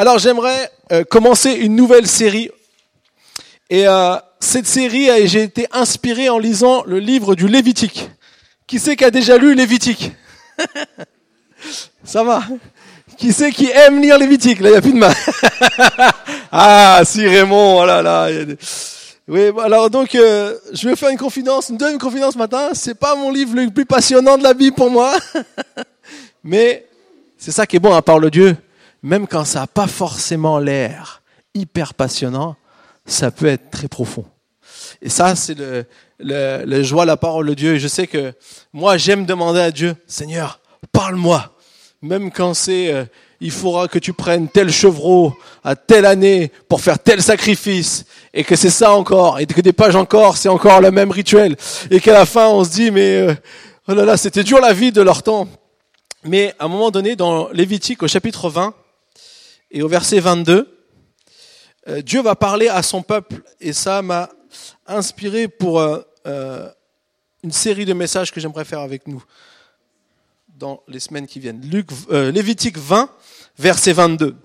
Alors j'aimerais euh, commencer une nouvelle série. Et euh, cette série, j'ai été inspiré en lisant le livre du Lévitique. Qui c'est qui a déjà lu Lévitique? Ça va Qui c'est qui aime lire Lévitique? Là, il n'y a plus de main. ah, si Raymond, oh là. Oui, alors donc euh, je vais faire une confidence, une confidence ce matin. C'est pas mon livre le plus passionnant de la Bible pour moi, mais c'est ça qui est bon à part le Dieu. Même quand ça n'a pas forcément l'air hyper passionnant, ça peut être très profond. Et ça, c'est le, le, le joie, la parole de Dieu. Et je sais que moi, j'aime demander à Dieu, Seigneur, parle-moi. Même quand c'est euh, il faudra que tu prennes tel chevreau à telle année pour faire tel sacrifice, et que c'est ça encore, et que des pages encore, c'est encore le même rituel, et qu'à la fin on se dit mais euh, oh là là, c'était dur la vie de leur temps. Mais à un moment donné, dans Lévitique au chapitre 20 et au verset 22, euh, Dieu va parler à son peuple, et ça m'a inspiré pour euh, euh une série de messages que j'aimerais faire avec nous dans les semaines qui viennent. Luc, euh, Lévitique 20, verset 22.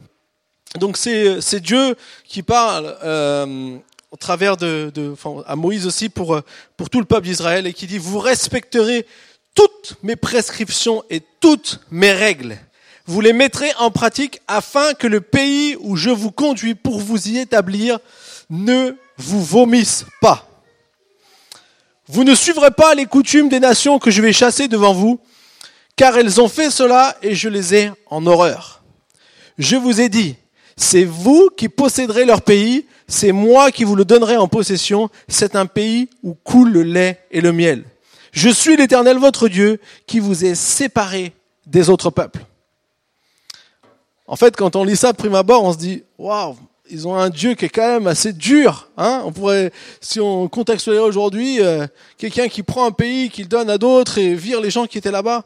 Donc c'est, c'est Dieu qui parle au travers de, à Moïse aussi pour, pour tout le peuple d'Israël et qui dit, vous respecterez toutes mes prescriptions et toutes mes règles. Vous les mettrez en pratique afin que le pays où je vous conduis pour vous y établir ne vous vomisse pas. Vous ne suivrez pas les coutumes des nations que je vais chasser devant vous, car elles ont fait cela et je les ai en horreur. Je vous ai dit, c'est vous qui posséderez leur pays, c'est moi qui vous le donnerai en possession, c'est un pays où coule le lait et le miel. Je suis l'Éternel votre Dieu qui vous est séparé des autres peuples. En fait, quand on lit ça prime abord, on se dit, waouh, ils ont un Dieu qui est quand même assez dur. Hein on pourrait, si on contextualisait aujourd'hui, euh, quelqu'un qui prend un pays, qui le donne à d'autres et vire les gens qui étaient là-bas.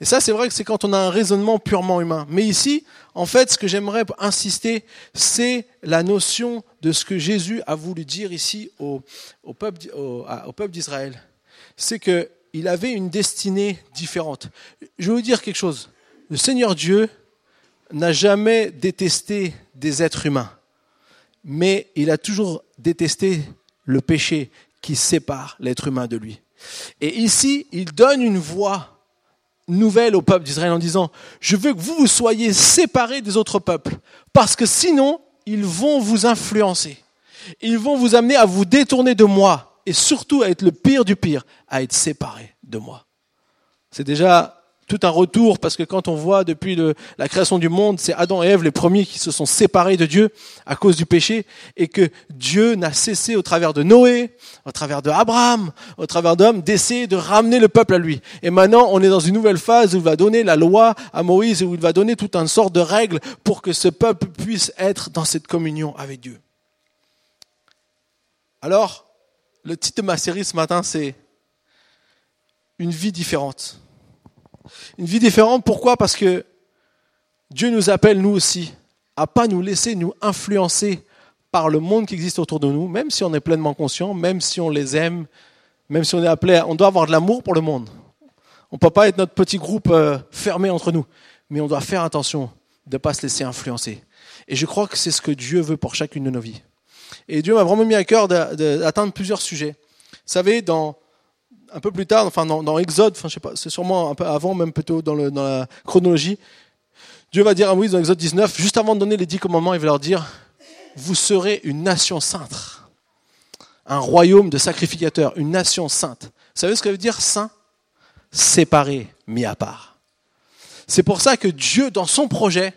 Et ça, c'est vrai que c'est quand on a un raisonnement purement humain. Mais ici, en fait, ce que j'aimerais insister, c'est la notion de ce que Jésus a voulu dire ici au, au peuple, au, au peuple d'Israël. C'est qu'il avait une destinée différente. Je vais vous dire quelque chose. Le Seigneur Dieu n'a jamais détesté des êtres humains, mais il a toujours détesté le péché qui sépare l'être humain de lui. Et ici, il donne une voix nouvelle au peuple d'Israël en disant, je veux que vous vous soyez séparés des autres peuples, parce que sinon, ils vont vous influencer. Ils vont vous amener à vous détourner de moi, et surtout à être le pire du pire, à être séparés de moi. C'est déjà tout un retour, parce que quand on voit depuis la création du monde, c'est Adam et Ève les premiers qui se sont séparés de Dieu à cause du péché, et que Dieu n'a cessé au travers de Noé, au travers de Abraham, au travers d'hommes, d'essayer de ramener le peuple à lui. Et maintenant, on est dans une nouvelle phase où il va donner la loi à Moïse, où il va donner toute une sorte de règles pour que ce peuple puisse être dans cette communion avec Dieu. Alors, le titre de ma série ce matin, c'est Une vie différente. Une vie différente, pourquoi? Parce que Dieu nous appelle, nous aussi, à pas nous laisser nous influencer par le monde qui existe autour de nous, même si on est pleinement conscient, même si on les aime, même si on est appelé, à, on doit avoir de l'amour pour le monde. On ne peut pas être notre petit groupe euh, fermé entre nous, mais on doit faire attention de ne pas se laisser influencer. Et je crois que c'est ce que Dieu veut pour chacune de nos vies. Et Dieu m'a vraiment mis à cœur d'atteindre plusieurs sujets. Vous savez, dans un peu plus tard, enfin dans, Exode, je sais pas, c'est sûrement un peu avant, même plutôt dans, la chronologie. Dieu va dire à Moïse dans Exode 19, juste avant de donner les dix commandements, il va leur dire vous serez une nation sainte, un royaume de sacrificateurs, une nation sainte. Vous savez ce que veut dire saint? Séparé, mis à part. C'est pour ça que Dieu, dans son projet,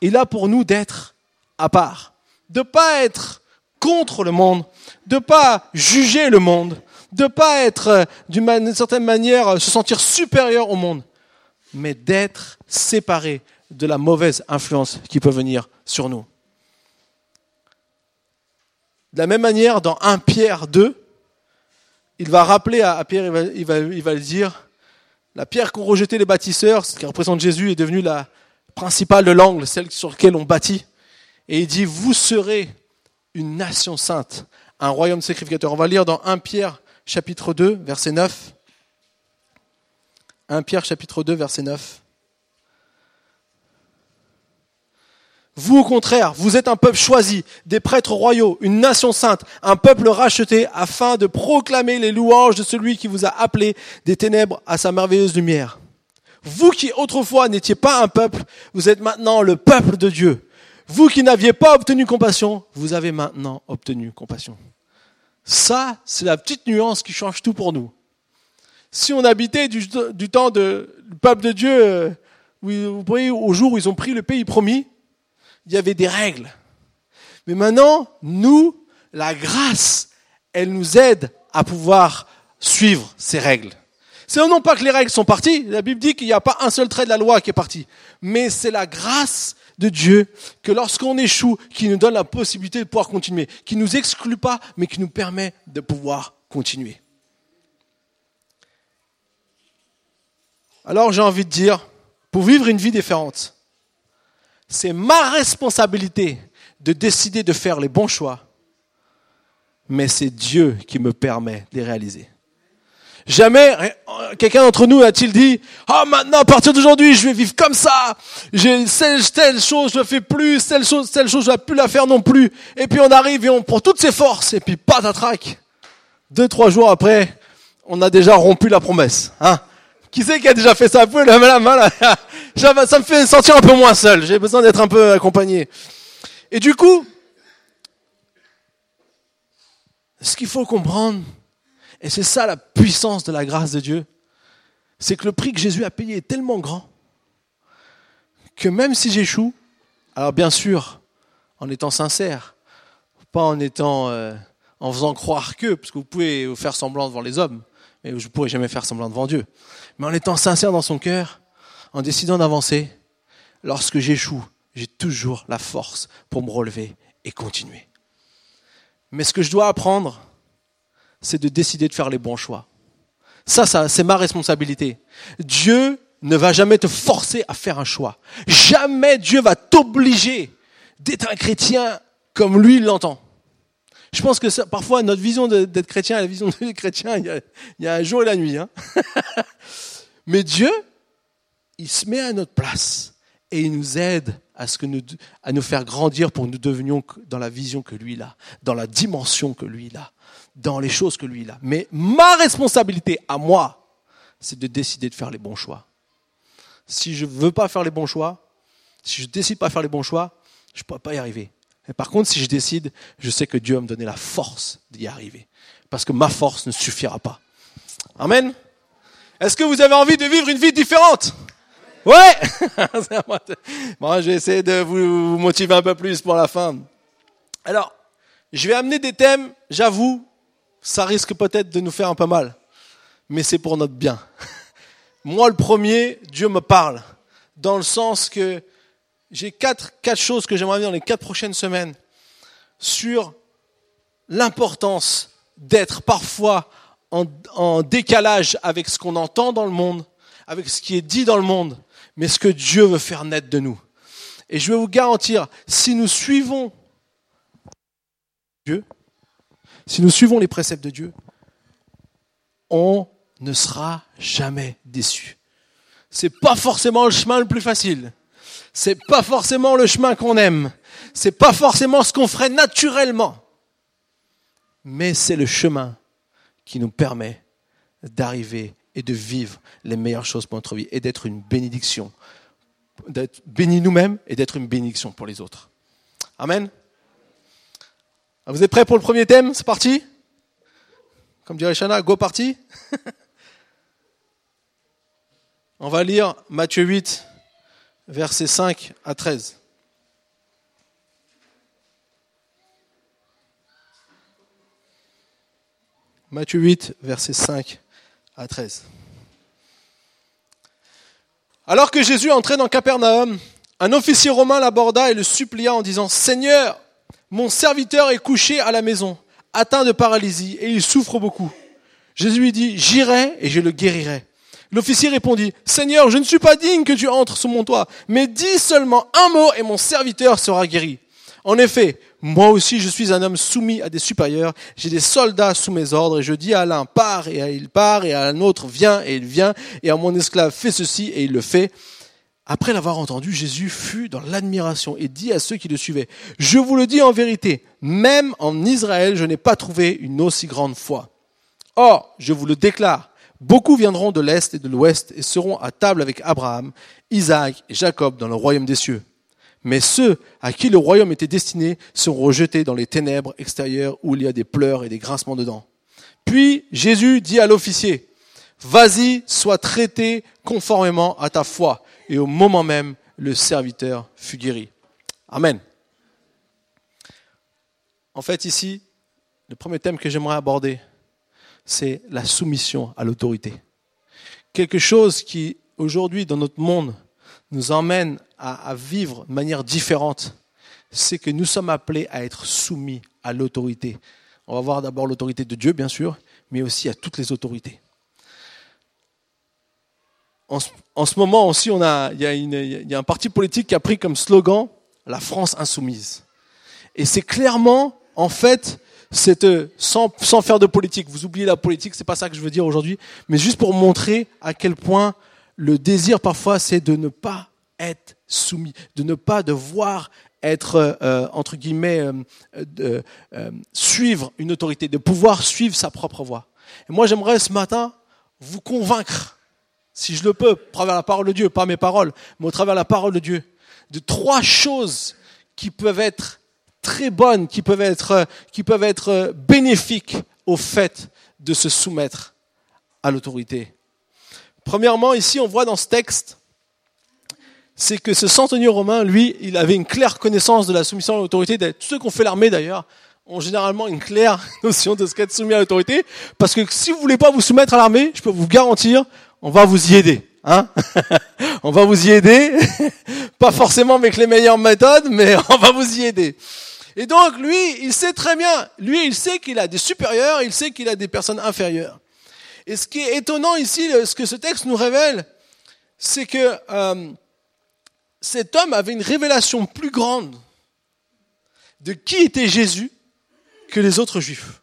est là pour nous d'être à part, de pas être contre le monde, de pas juger le monde, de pas être euh, d'une certaine manière euh, se sentir supérieur au monde, mais d'être séparé de la mauvaise influence qui peut venir sur nous. De la même manière, dans 1 Pierre 2, il va rappeler à Pierre, il va, le dire, la pierre qu'ont rejeté les bâtisseurs, ce qui représente Jésus, est devenue la principale de l'angle, celle sur laquelle on bâtit. Et il dit, vous serez une nation sainte, un royaume sacrificateur. On va lire dans 1 Pierre chapitre 2, verset 9. 1 Pierre chapitre 2, verset 9. Vous, au contraire, vous êtes un peuple choisi, des prêtres royaux, une nation sainte, un peuple racheté, afin de proclamer les louanges de celui qui vous a appelé des ténèbres à sa merveilleuse lumière. Vous qui autrefois n'étiez pas un peuple, vous êtes maintenant le peuple de Dieu. Vous qui n'aviez pas obtenu compassion, vous avez maintenant obtenu compassion. Ça, c'est la petite nuance qui change tout pour nous. Si on habitait du, temps du peuple de Dieu, euh, vous voyez, au jour où ils ont pris le pays promis, il y avait des règles. Mais maintenant, nous, la grâce, elle nous aide à pouvoir suivre ces règles. C'est non pas que les règles sont parties, la Bible dit qu'il n'y a pas un seul trait de la loi qui est parti, mais c'est la grâce de Dieu que lorsqu'on échoue, qui nous donne la possibilité de pouvoir continuer, qui nous exclut pas, mais qui nous permet de pouvoir continuer. Alors j'ai envie de dire, pour vivre une vie différente, c'est ma responsabilité de décider de faire les bons choix, mais c'est Dieu qui me permet de les réaliser. Jamais quelqu'un d'entre nous a-t-il dit "Ah maintenant à partir d'aujourd'hui, je vais vivre comme ça. J'ai telle chose, je ne fais plus, telle chose, telle chose, je ne vais plus la faire non plus." Et puis on arrive et on prend toutes ses forces et puis patatrac. Deux trois jours après, on a déjà rompu la promesse, hein Qui c'est qui a déjà fait ça? Vous la main là Ça me fait sentir un peu moins seul. J'ai besoin d'être un peu accompagné. Et du coup, ce qu'il faut comprendre, et c'est ça la puissance de la grâce de Dieu, c'est que le prix que Jésus a payé est tellement grand que même si j'échoue, alors bien sûr, en étant sincère, pas en étant euh, en faisant croire que, parce que vous pouvez vous faire semblant devant les hommes, mais je ne pourrai jamais faire semblant devant Dieu, mais en étant sincère dans son cœur, en décidant d'avancer, lorsque j'échoue, j'ai toujours la force pour me relever et continuer. Mais ce que je dois apprendre, c'est de décider de faire les bons choix. Ça, ça c'est ma responsabilité. Dieu ne va jamais te forcer à faire un choix. Jamais Dieu va t'obliger d'être un chrétien comme lui l'entend. Je pense que ça, parfois notre vision d'être chrétien la vision de chrétien, il y, a, il y a un jour et la nuit. Hein. Mais Dieu, il se met à notre place et il nous aide à, ce que nous, à nous faire grandir pour que nous devenions dans la vision que lui a, dans la dimension que lui a dans les choses que lui il a. Mais ma responsabilité à moi, c'est de décider de faire les bons choix. Si je ne veux pas faire les bons choix, si je décide pas de faire les bons choix, je ne pourrai pas y arriver. Et par contre, si je décide, je sais que Dieu va me donner la force d'y arriver. Parce que ma force ne suffira pas. Amen. Est-ce que vous avez envie de vivre une vie différente? Ouais Bon, je vais essayer de vous motiver un peu plus pour la fin. Alors, je vais amener des thèmes, j'avoue, ça risque peut-être de nous faire un peu mal, mais c'est pour notre bien. Moi, le premier, Dieu me parle, dans le sens que j'ai quatre, choses que j'aimerais dire dans les quatre prochaines semaines sur l'importance d'être parfois en, en, décalage avec ce qu'on entend dans le monde, avec ce qui est dit dans le monde, mais ce que Dieu veut faire naître de nous. Et je vais vous garantir, si nous suivons Dieu, si nous suivons les préceptes de Dieu, on ne sera jamais déçu. C'est pas forcément le chemin le plus facile. C'est pas forcément le chemin qu'on aime. C'est pas forcément ce qu'on ferait naturellement. Mais c'est le chemin qui nous permet d'arriver et de vivre les meilleures choses pour notre vie et d'être une bénédiction. D'être bénis nous-mêmes et d'être une bénédiction pour les autres. Amen. Vous êtes prêts pour le premier thème? C'est parti? Comme dirait Shana, go parti On va lire Matthieu 8, versets 5 à 13. Matthieu 8, versets 5 à 13. Alors que Jésus entrait dans Capernaum, un officier romain l'aborda et le supplia en disant Seigneur, mon serviteur est couché à la maison, atteint de paralysie, et il souffre beaucoup. Jésus lui dit, J'irai et je le guérirai. L'officier répondit, Seigneur, je ne suis pas digne que tu entres sous mon toit, mais dis seulement un mot et mon serviteur sera guéri. En effet, moi aussi je suis un homme soumis à des supérieurs, j'ai des soldats sous mes ordres, et je dis à l'un pars et il part, et à un autre viens et il vient, et à mon esclave fais ceci et il le fait. Après l'avoir entendu, Jésus fut dans l'admiration et dit à ceux qui le suivaient, Je vous le dis en vérité, même en Israël, je n'ai pas trouvé une aussi grande foi. Or, je vous le déclare, beaucoup viendront de l'Est et de l'Ouest et seront à table avec Abraham, Isaac et Jacob dans le royaume des cieux. Mais ceux à qui le royaume était destiné seront rejetés dans les ténèbres extérieures où il y a des pleurs et des grincements dedans. Puis Jésus dit à l'officier, Vas-y, sois traité conformément à ta foi. Et au moment même, le serviteur fut guéri. Amen. En fait, ici, le premier thème que j'aimerais aborder, c'est la soumission à l'autorité. Quelque chose qui, aujourd'hui, dans notre monde, nous emmène à, vivre de manière différente, c'est que nous sommes appelés à être soumis à l'autorité. On va voir d'abord l'autorité de Dieu, bien sûr, mais aussi à toutes les autorités en, ce moment aussi, il, y a un parti politique qui a pris comme slogan la France insoumise. Et c'est clairement, en fait, sans, faire de politique. Vous oubliez la politique, c'est pas ça que je veux dire aujourd'hui, mais juste pour montrer à quel point le désir parfois, c'est de ne pas être soumis, de ne pas devoir être euh, entre guillemets euh, euh, suivre une autorité, de pouvoir suivre sa propre voie. Et moi, j'aimerais ce matin vous convaincre si je le peux, à travers la parole de Dieu, pas mes paroles, mais au travers de la parole de Dieu, de trois choses qui peuvent être très bonnes, qui peuvent être, qui peuvent être euh, bénéfiques au fait de se soumettre à l'autorité. Premièrement, ici, on voit dans ce texte, c'est que ce centenier romain, lui, il avait une claire connaissance de la soumission à l'autorité. Tous ceux qui ont fait l'armée, d'ailleurs, ont généralement une claire notion de ce qu'être soumis à l'autorité. Parce que si vous voulez pas vous soumettre à l'armée, je peux vous garantir, on va vous y aider. Hein on va vous y aider, pas forcément avec les meilleures méthodes, mais on va vous y aider. Et donc lui, il sait très bien, lui, il sait qu'il a des supérieurs, il sait qu'il a des personnes inférieures. Et ce qui est étonnant ici, ce que ce texte nous révèle, c'est que euh, cet homme avait une révélation plus grande de qui était Jésus que les autres juifs.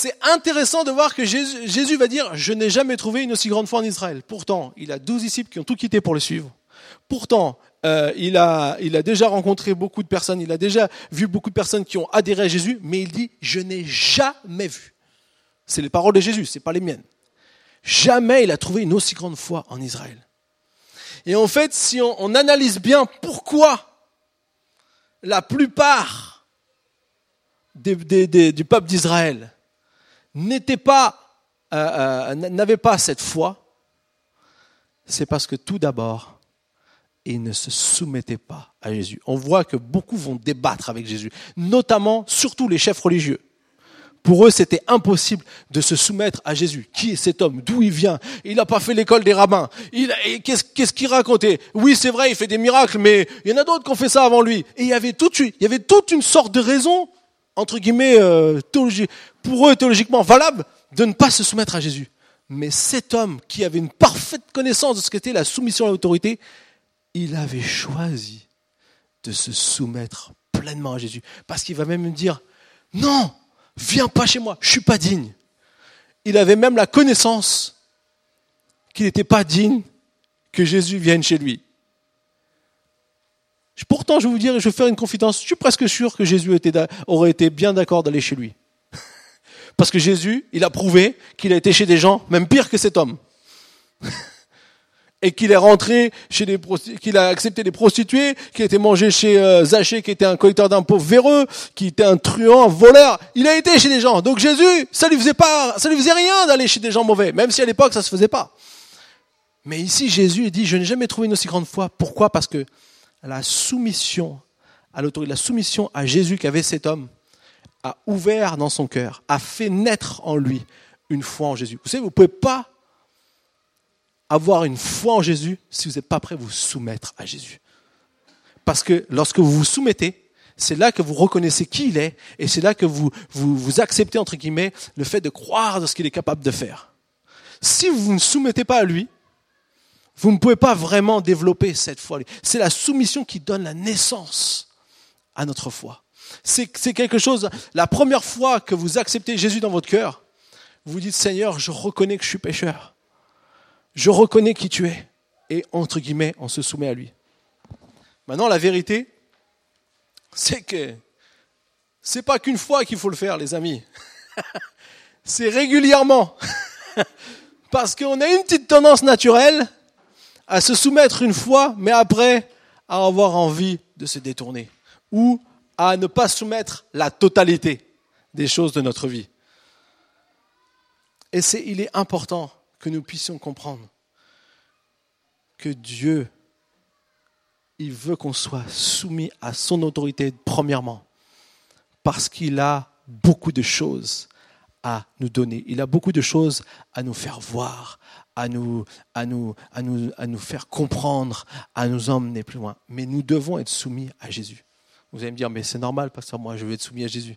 C'est intéressant de voir que Jésus, va dire, je n'ai jamais trouvé une aussi grande foi en Israël. Pourtant, il a douze disciples qui ont tout quitté pour le suivre. Pourtant, euh, il, a, il a déjà rencontré beaucoup de personnes, il a déjà vu beaucoup de personnes qui ont adhéré à Jésus, mais il dit, je n'ai jamais vu. C'est les paroles de Jésus, ce n'est pas les miennes. Jamais il a trouvé une aussi grande foi en Israël. Et en fait, si on, analyse bien pourquoi la plupart du peuple d'Israël n'était pas, euh, euh, n'avait pas cette foi, c'est parce que tout d'abord, ils ne se soumettaient pas à Jésus. On voit que beaucoup vont débattre avec Jésus, notamment, surtout les chefs religieux. Pour eux, c'était impossible de se soumettre à Jésus. Qui est cet homme? D'où il vient? Il n'a pas fait l'école des rabbins. Qu'est-ce qu'il racontait? Oui, c'est vrai, il fait des miracles, mais il y en a d'autres qui ont fait ça avant lui. Et il y avait toute, il y avait toute une sorte de raison entre guillemets, euh, pour eux théologiquement valable, de ne pas se soumettre à Jésus. Mais cet homme qui avait une parfaite connaissance de ce qu'était la soumission à l'autorité, il avait choisi de se soumettre pleinement à Jésus. Parce qu'il va même me dire, non, viens pas chez moi, je suis pas digne. Il avait même la connaissance qu'il n'était pas digne que Jésus vienne chez lui. Pourtant, je vais vous dire, je vais faire une confidence, je suis presque sûr que Jésus aurait été bien d'accord d'aller chez lui. Parce que Jésus, il a prouvé qu'il a été chez des gens, même pire que cet homme. Et qu'il est rentré chez des qu'il a accepté des prostituées, qu'il a été mangé chez euh, Zachée, qui était un collecteur d'impôts véreux, qui était un truand, voleur. Il a été chez des gens. Donc Jésus, ça lui faisait pas, ça lui faisait rien d'aller chez des gens mauvais, même si à l'époque ça se faisait pas. Mais ici, Jésus dit, je n'ai jamais trouvé une aussi grande foi. Pourquoi? Parce que la soumission à l'autorité, la soumission à Jésus qu'avait cet homme, a ouvert dans son cœur, a fait naître en lui une foi en Jésus. Vous savez, vous ne pouvez pas avoir une foi en Jésus si vous n'êtes pas prêt à vous soumettre à Jésus. Parce que lorsque vous vous soumettez, c'est là que vous reconnaissez qui il est et c'est là que vous, vous, acceptez, entre guillemets, le fait de croire de ce qu'il est capable de faire. Si vous ne soumettez pas à lui, vous ne pouvez pas vraiment développer cette foi. C'est la soumission qui donne la naissance à notre foi. C'est quelque chose, la première fois que vous acceptez Jésus dans votre cœur, vous dites Seigneur, je reconnais que je suis pécheur. Je reconnais qui tu es. et entre guillemets, on se soumet à lui. Maintenant, la vérité, c'est que c'est pas qu'une fois qu'il faut le faire, les amis. c'est régulièrement. Parce qu'on a une petite tendance naturelle à se soumettre une fois, mais après à avoir envie de se détourner. Ou à ne pas soumettre la totalité des choses de notre vie. Et c'est, il est important que nous puissions comprendre que Dieu, il veut qu'on soit soumis à son autorité premièrement, parce qu'il a beaucoup de choses à nous donner. Il a beaucoup de choses à nous faire voir, à nous, à nous, à nous, à nous faire comprendre, à nous emmener plus loin. Mais nous devons être soumis à Jésus. Vous allez me dire, mais c'est normal, pasteur, moi je veux être soumis à Jésus.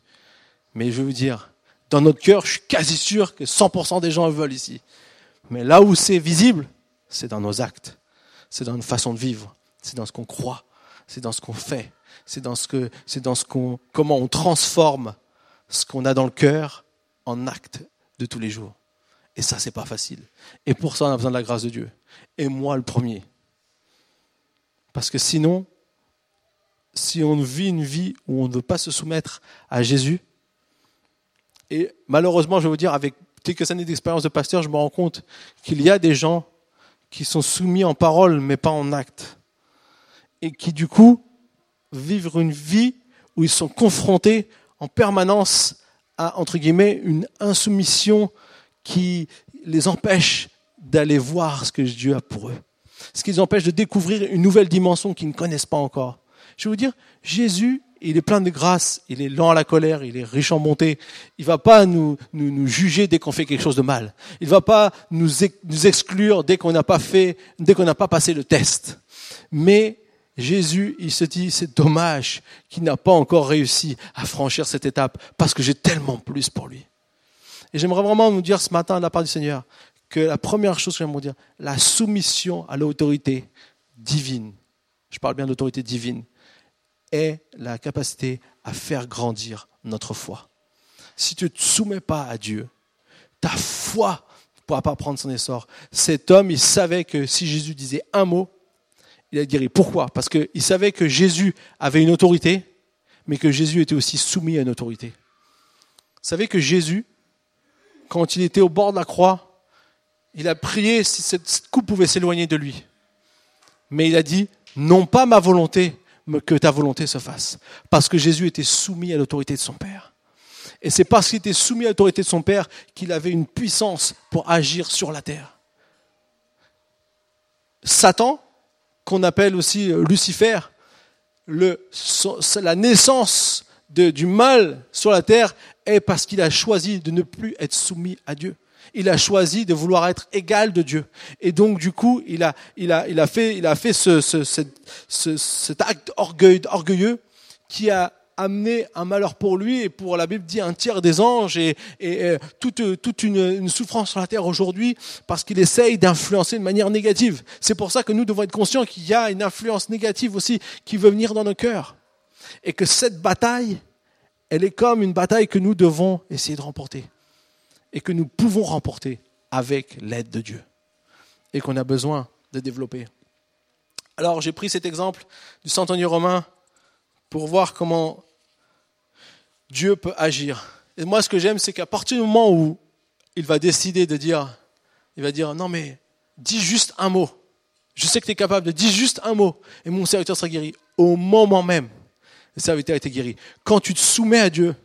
Mais je veux vous dire, dans notre cœur, je suis quasi sûr que 100% des gens le veulent ici. Mais là où c'est visible, c'est dans nos actes, c'est dans notre façon de vivre, c'est dans ce qu'on croit, c'est dans ce qu'on fait, c'est dans ce que, c'est dans ce qu'on, comment on transforme ce qu'on a dans le cœur en acte de tous les jours. Et ça, c'est pas facile. Et pour ça, on a besoin de la grâce de Dieu. Et moi, le premier. Parce que sinon, si on vit une vie où on ne veut pas se soumettre à Jésus, et malheureusement, je vais vous dire, avec quelques années d'expérience de pasteur, je me rends compte qu'il y a des gens qui sont soumis en parole, mais pas en acte. Et qui, du coup, vivent une vie où ils sont confrontés en permanence à, entre guillemets, une insoumission qui les empêche d'aller voir ce que Dieu a pour eux. Ce qui les empêche de découvrir une nouvelle dimension qu'ils ne connaissent pas encore. Je vais vous dire, Jésus, il est plein de grâce, il est lent à la colère, il est riche en bonté. Il va pas nous, nous, nous juger dès qu'on fait quelque chose de mal. Il va pas nous, nous exclure dès qu'on n'a pas fait, dès qu'on n'a pas passé le test. Mais Jésus, il se dit, c'est dommage qu'il n'a pas encore réussi à franchir cette étape parce que j'ai tellement plus pour lui. Et j'aimerais vraiment vous dire ce matin, de la part du Seigneur, que la première chose que j'aimerais vous dire, la soumission à l'autorité divine, je parle bien d'autorité divine, est la capacité à faire grandir notre foi. Si tu ne te soumets pas à Dieu, ta foi ne pourra pas prendre son essor. Cet homme, il savait que si Jésus disait un mot, il a guéri. Pourquoi? Parce qu'il savait que Jésus avait une autorité, mais que Jésus était aussi soumis à une autorité. Vous savez que Jésus, quand il était au bord de la croix, il a prié si cette coupe pouvait s'éloigner de lui. Mais il a dit, non pas ma volonté, mais que ta volonté se fasse. Parce que Jésus était soumis à l'autorité de son Père. Et c'est parce qu'il était soumis à l'autorité de son Père qu'il avait une puissance pour agir sur la terre. Satan, qu'on appelle aussi euh, Lucifer, le, la naissance du mal sur la terre parce qu'il a choisi de ne plus être soumis à Dieu. Il a choisi de vouloir être égal de Dieu. Et donc, du coup, il a, il a, il a fait, il a fait ce, ce, ce, cet acte orgueil, orgueilleux qui a amené un malheur pour lui et pour la Bible dit un tiers des anges et, et, toute, toute une, une, souffrance sur la terre aujourd'hui parce qu'il essaye d'influencer de manière négative. C'est pour ça que nous devons être conscients qu'il y a une influence négative aussi qui veut venir dans nos cœurs et que cette bataille, elle est comme une bataille que nous devons essayer de remporter et que nous pouvons remporter avec l'aide de Dieu et qu'on a besoin de développer. Alors j'ai pris cet exemple du centenier romain pour voir comment Dieu peut agir. Et moi ce que j'aime c'est qu'à partir du moment où il va décider de dire, il va dire non mais dis juste un mot. Je sais que tu es capable de dire juste un mot et mon serviteur sera guéri au moment même le serviteur été guéri. Quand tu te soumets à Dieu,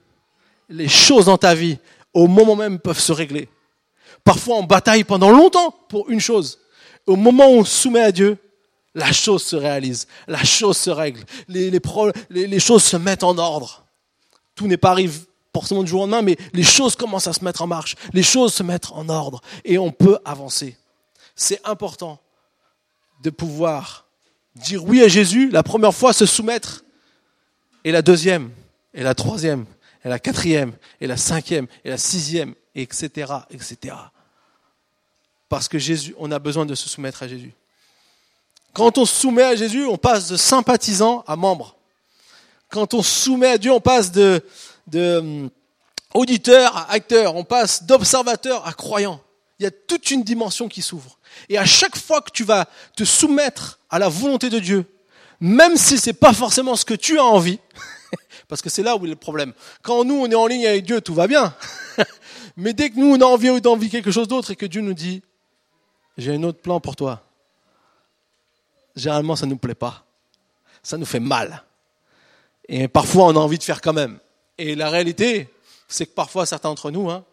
les choses dans ta vie, au moment même, peuvent se régler. Parfois, on bataille pendant longtemps pour une chose. Au moment où on se soumet à Dieu, la chose se réalise, la chose se règle, les choses se mettent en ordre. Tout n'est pas arrivé forcément du jour au lendemain, mais les choses commencent à se mettre en marche, les choses se mettent en ordre et on peut avancer. C'est important de pouvoir dire oui à Jésus, la première fois se soumettre et la deuxième, et la troisième, et la quatrième, et la cinquième, et la sixième, etc., etc. Parce que Jésus, on a besoin de se soumettre à Jésus. Quand on se soumet à Jésus, on passe de sympathisant à membre. Quand on se soumet à Dieu, on passe de, de hum, à acteur, on passe d'observateur à croyant. il y a toute une dimension qui s'ouvre. Et à chaque fois que tu vas te soumettre à la volonté de Dieu, même si c'est pas forcément ce que tu as envie, parce que c'est là où est le problème. Quand nous, on est en ligne avec Dieu, tout va bien. Mais dès que nous, on a envie ou d'envie quelque chose d'autre et que Dieu nous dit, j'ai un autre plan pour toi, généralement, ça ne nous plaît pas. Ça nous fait mal. Et parfois, on a envie de faire quand même. Et la réalité, c'est que parfois, certains d'entre nous, hein,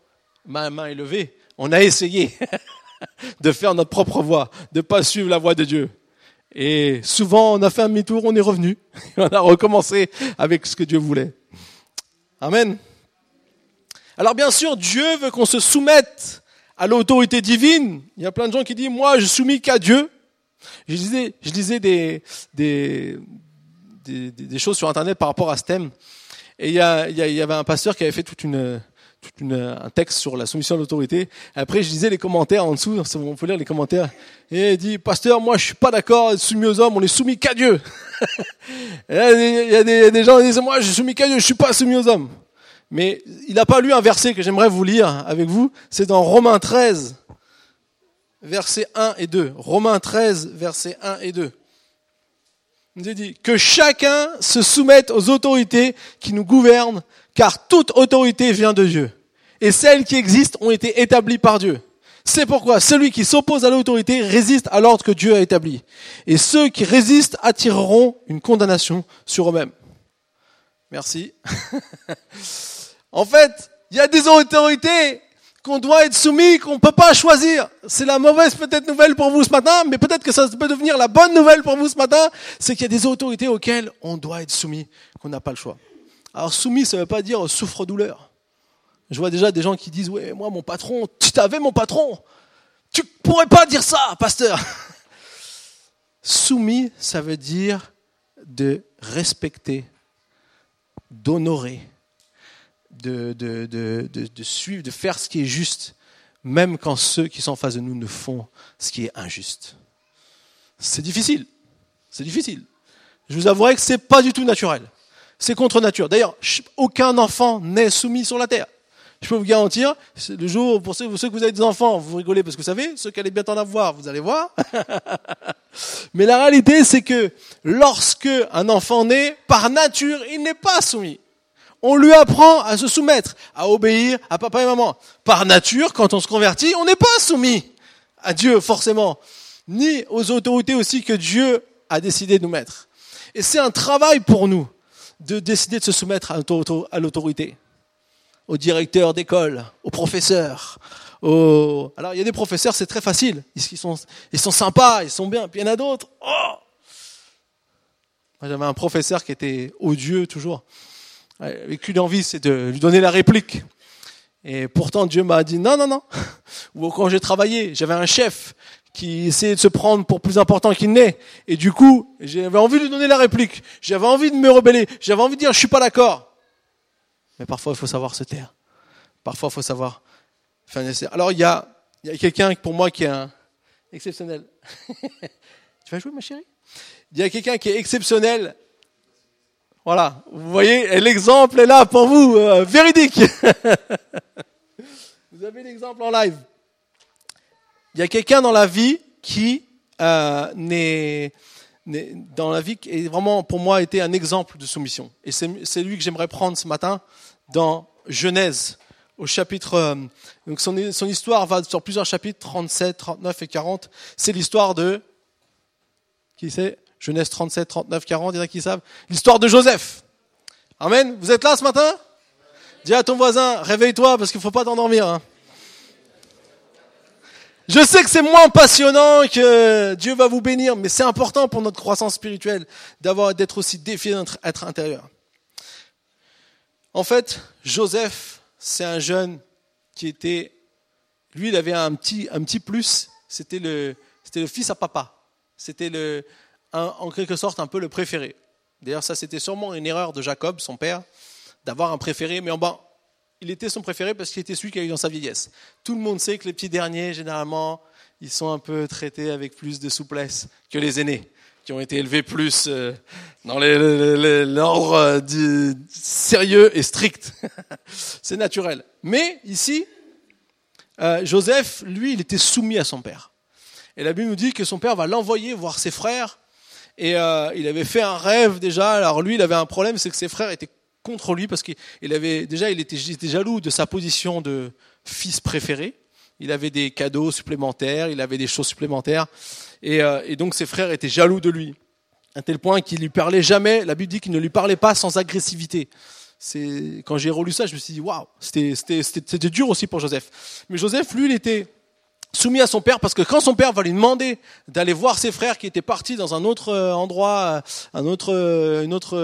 ma main est levée, on a essayé de faire notre propre voie, de ne pas suivre la voie de Dieu. Et souvent, on a fait un demi-tour, on est revenu. On a recommencé avec ce que Dieu voulait. Amen. Alors bien sûr, Dieu veut qu'on se soumette à l'autorité divine. Il y a plein de gens qui disent, moi, je soumis qu'à Dieu. Je lisais, je lisais des, des, des, des, choses sur Internet par rapport à ce thème. Et il y, a, il y avait un pasteur qui avait fait toute une, un texte sur la soumission à l'autorité. Après, je lisais les commentaires en dessous, on peut lire les commentaires. Et il dit, pasteur, moi, je suis pas d'accord, soumis aux hommes, on est soumis qu'à Dieu. il y a des, gens qui disent, moi, je suis soumis qu'à Dieu, je suis pas soumis aux hommes. Mais il n'a pas lu un verset que j'aimerais vous lire avec vous. C'est dans Romains 13, versets 1 et 2. Romains 13, versets 1 et 2. Il nous dit que chacun se soumette aux autorités qui nous gouvernent, car toute autorité vient de Dieu. Et celles qui existent ont été établies par Dieu. C'est pourquoi celui qui s'oppose à l'autorité résiste à l'ordre que Dieu a établi. Et ceux qui résistent attireront une condamnation sur eux-mêmes. Merci. En fait, il y a des autorités qu'on doit être soumis, qu'on ne peut pas choisir. C'est la mauvaise peut-être nouvelle pour vous ce matin, mais peut-être que ça peut devenir la bonne nouvelle pour vous ce matin, c'est qu'il y a des autorités auxquelles on doit être soumis, qu'on n'a pas le choix. Alors soumis, ça ne veut pas dire souffre-douleur. Je vois déjà des gens qui disent, ouais, moi mon patron, tu t'avais mon patron, tu pourrais pas dire ça, pasteur. Soumis, ça veut dire de respecter, d'honorer, de, de, de, de, suivre, de faire ce qui est juste, même quand ceux qui sont en face de nous ne font ce qui est injuste. C'est difficile. C'est difficile. Je vous avouerai que c'est pas du tout naturel. C'est contre nature. D'ailleurs, aucun enfant n'est soumis sur la terre. Je peux vous garantir, le jour, pour ceux, ceux que vous avez des enfants, vous rigolez parce que vous savez, ceux qui allaient bientôt en avoir, vous allez voir. Mais la réalité, c'est que lorsque un enfant naît, par nature, il n'est pas soumis on lui apprend à se soumettre, à obéir à papa et maman. Par nature, quand on se convertit, on n'est pas soumis à Dieu forcément, ni aux autorités aussi que Dieu a décidé de nous mettre. Et c'est un travail pour nous de décider de se soumettre à l'autorité, au directeur d'école, aux professeurs. Aux... Alors il y a des professeurs, c'est très facile, ils sont, sympas, ils sont bien, puis il y en a d'autres. Oh j'avais un professeur qui était odieux toujours avec une envie, c'est de lui donner la réplique. Et pourtant, Dieu m'a dit non, non, non. Ou quand j'ai travaillé, j'avais un chef qui essayait de se prendre pour plus important qu'il n'est. Et du coup, j'avais envie de lui donner la réplique. J'avais envie de me rebeller. J'avais envie de dire, je suis pas d'accord. Mais parfois, il faut savoir se taire. Parfois, il faut savoir faire Alors, il y a, il y a quelqu'un pour moi qui est un exceptionnel. tu vas jouer, ma chérie? Il y a quelqu'un qui est exceptionnel voilà, vous voyez, l'exemple est là pour vous, euh, véridique. vous avez l'exemple en live. Il y a quelqu'un dans la vie qui euh, n'est, dans la vie qui est vraiment pour moi été un exemple de soumission. Et c'est lui que j'aimerais prendre ce matin dans Genèse au chapitre. Euh, donc son, son histoire va sur plusieurs chapitres, 37, 39 et 40. C'est l'histoire de qui c'est? Genèse 37, 39, 40, il y en a qui savent. L'histoire de Joseph. Amen. Vous êtes là ce matin? Dis à ton voisin, réveille-toi parce qu'il ne faut pas t'endormir. Hein. Je sais que c'est moins passionnant que Dieu va vous bénir, mais c'est important pour notre croissance spirituelle d'avoir d'être aussi défié d'être être intérieur. En fait, Joseph, c'est un jeune qui était, lui, il avait un petit, un petit plus. C'était le, c'était le fils à papa. C'était le, en quelque sorte un peu le préféré. D'ailleurs, ça c'était sûrement une erreur de Jacob, son père, d'avoir un préféré, mais en bas, il était son préféré parce qu'il était celui qui a eu dans sa vieillesse. Tout le monde sait que les petits derniers, généralement, ils sont un peu traités avec plus de souplesse que les aînés, qui ont été élevés plus euh, dans l'ordre euh, sérieux et strict. C'est naturel. Mais ici, euh, Joseph, lui, il était soumis à son père. Et la Bible nous dit que son père va l'envoyer voir ses frères. Et il avait fait un rêve déjà. Alors lui, il avait un problème, c'est que ses frères étaient contre lui parce qu'il avait déjà, il était, jaloux de sa position de fils préféré. Il avait des cadeaux supplémentaires, il avait des choses supplémentaires. Et, euh, et donc ses frères étaient jaloux de lui. À tel point qu'il lui parlait jamais, la Bible dit qu'il ne lui parlait pas sans agressivité. C'est, quand j'ai relu ça, je me suis dit, waouh, c'était dur aussi pour Joseph. Mais Joseph, lui, il était soumis à son père parce que quand son père va lui demander d'aller voir ses frères qui étaient partis dans un autre euh, endroit, euh, un autre, une autre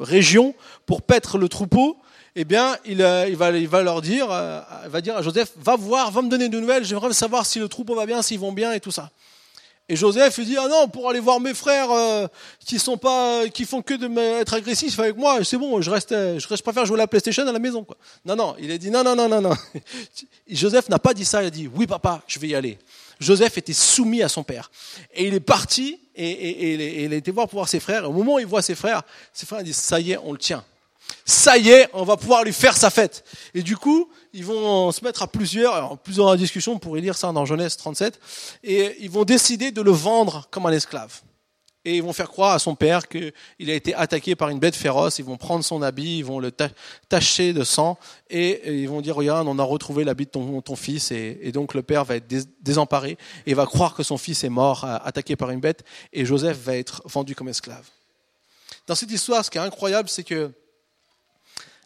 région pour paître le troupeau, eh bien, il, il, va, il va leur dire, il va dire à Joseph, va voir, va me donner de nouvelles, j'aimerais savoir si le troupeau va bien, s'ils vont bien et tout ça. Et Joseph il dit ah non pour aller voir mes frères euh, qui sont pas qui font que de être agressifs avec moi c'est bon je reste je, je préfère jouer à la PlayStation à la maison quoi. Non non il a dit non non non non non. Joseph n'a pas dit ça il a dit oui papa je vais y aller. Joseph était soumis à son père et il est parti et, et, et, il a été voir pour voir ses frères. Et au moment où il voit ses frères ses frères disent ça y est on le tient ça y est, on va pouvoir lui faire sa fête. Et du coup, ils vont se mettre à plusieurs, alors plusieurs discussions, on pourrait lire ça dans Genèse 37, et ils vont décider de le vendre comme un esclave. Et ils vont faire croire à son père qu'il a été attaqué par une bête féroce, ils vont prendre son habit, ils vont le tacher de sang, et ils vont dire, regarde, on a retrouvé l'habit de ton, fils, et, donc le père va être désemparé, et va croire que son fils est mort, attaqué par une bête, et Joseph va être vendu comme esclave. Dans cette histoire, ce qui est incroyable, c'est que euh,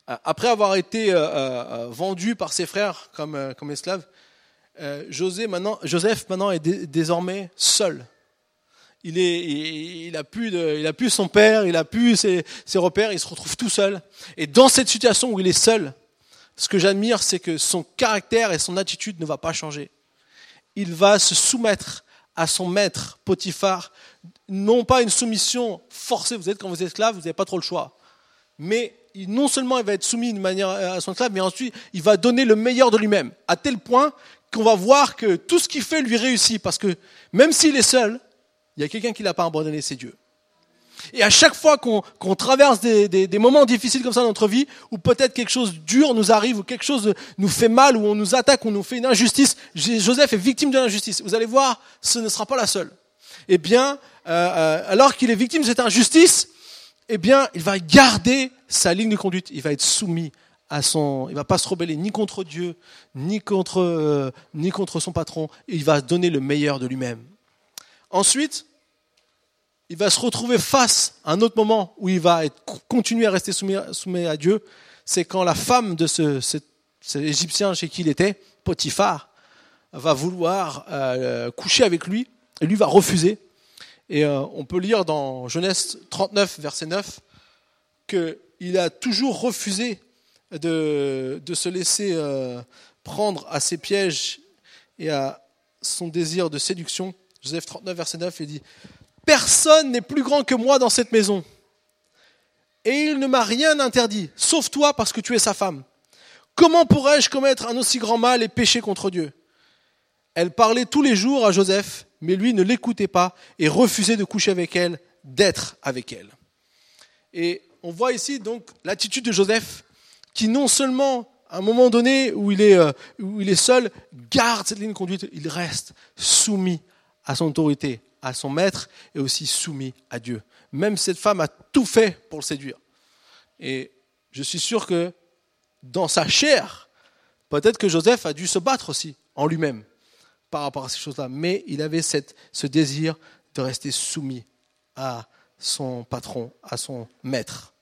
après avoir été euh, euh, vendu par ses frères comme, comme esclave, José maintenant, Joseph maintenant est désormais seul. Il, est, il, a plus de, il a plus son père, il a plus ses, ses, repères, il se retrouve tout seul. Et dans cette situation où il est seul, ce que j'admire, c'est que son caractère et son attitude ne va pas changer. Il va se soumettre à son maître Potiphar, non pas une soumission forcée. Vous êtes quand vous êtes esclave, vous n'avez pas trop le choix. Mais non seulement il va être soumis d'une manière à son esclave, mais ensuite il va donner le meilleur de lui-même, à tel point qu'on va voir que tout ce qu'il fait lui réussit, parce que même s'il est seul, il y a quelqu'un qui l'a pas abandonné, c'est Dieu. Et à chaque fois qu'on traverse des, des, moments difficiles comme ça dans notre vie, où peut-être quelque chose dur nous arrive, ou quelque chose nous fait mal, ou on nous attaque, ou on nous fait une injustice, Joseph est victime de l'injustice. Vous allez voir, ce ne sera pas la seule. Eh bien, euh, euh, alors qu'il est victime de cette injustice, eh bien, il va garder sa ligne de conduite. Il va être soumis à son, il va pas se rebeller ni contre Dieu, ni contre, euh, ni contre son patron. Il va donner le meilleur de lui-même. Ensuite, il va se retrouver face à un autre moment où il va continuer à rester soumis, soumis à Dieu. C'est quand la femme de ce, cet, Égyptien chez qui il était, Potiphar, va vouloir euh, coucher avec lui et lui va refuser. Et euh, on peut lire dans Genèse 39, verset 9, qu'il a toujours refusé de, se laisser euh, prendre à ses pièges et à son désir de séduction. Joseph 39, verset 9, il dit, Personne n'est plus grand que moi dans cette maison. Et il ne m'a rien interdit, sauf toi parce que tu es sa femme. Comment pourrais-je commettre un aussi grand mal et pécher contre Dieu? Elle parlait tous les jours à Joseph mais lui ne l'écoutait pas et refusait de coucher avec elle, d'être avec elle. Et on voit ici donc l'attitude de Joseph qui non seulement à un moment donné où il est, euh, où il est seul, garde cette ligne conduite, il reste soumis à son autorité, à son maître et aussi soumis à Dieu. Même cette femme a tout fait pour le séduire. Et je suis sûr que dans sa chair, peut-être que Joseph a dû se battre aussi en lui-même par rapport à ces choses-là, mais il avait cette, ce désir de rester soumis à son patron, à son maître.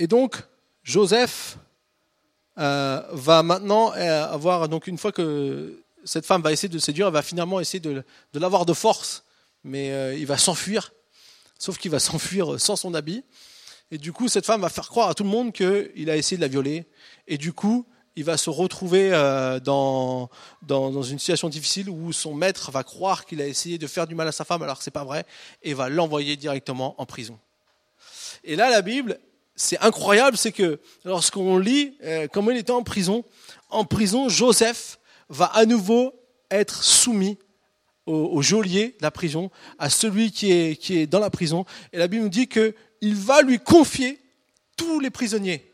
Et donc, Joseph euh, va maintenant euh, avoir, donc une fois que cette femme va essayer de séduire, elle va finalement essayer de, de l'avoir de force, mais euh, il va s'enfuir, sauf qu'il va s'enfuir sans son habit. Et du coup, cette femme va faire croire à tout le monde qu'il a essayé de la violer. Et du coup, il va se retrouver euh, dans, dans, une situation difficile où son maître va croire qu'il a essayé de faire du mal à sa femme alors que ce n'est pas vrai et va l'envoyer directement en prison. Et là, la Bible, c'est incroyable, c'est que lorsqu'on lit euh, comment il était en prison, en prison, Joseph va à nouveau être soumis au, geôlier de la prison, à celui qui est, qui est dans la prison. Et la Bible nous dit qu'il va lui confier tous les prisonniers.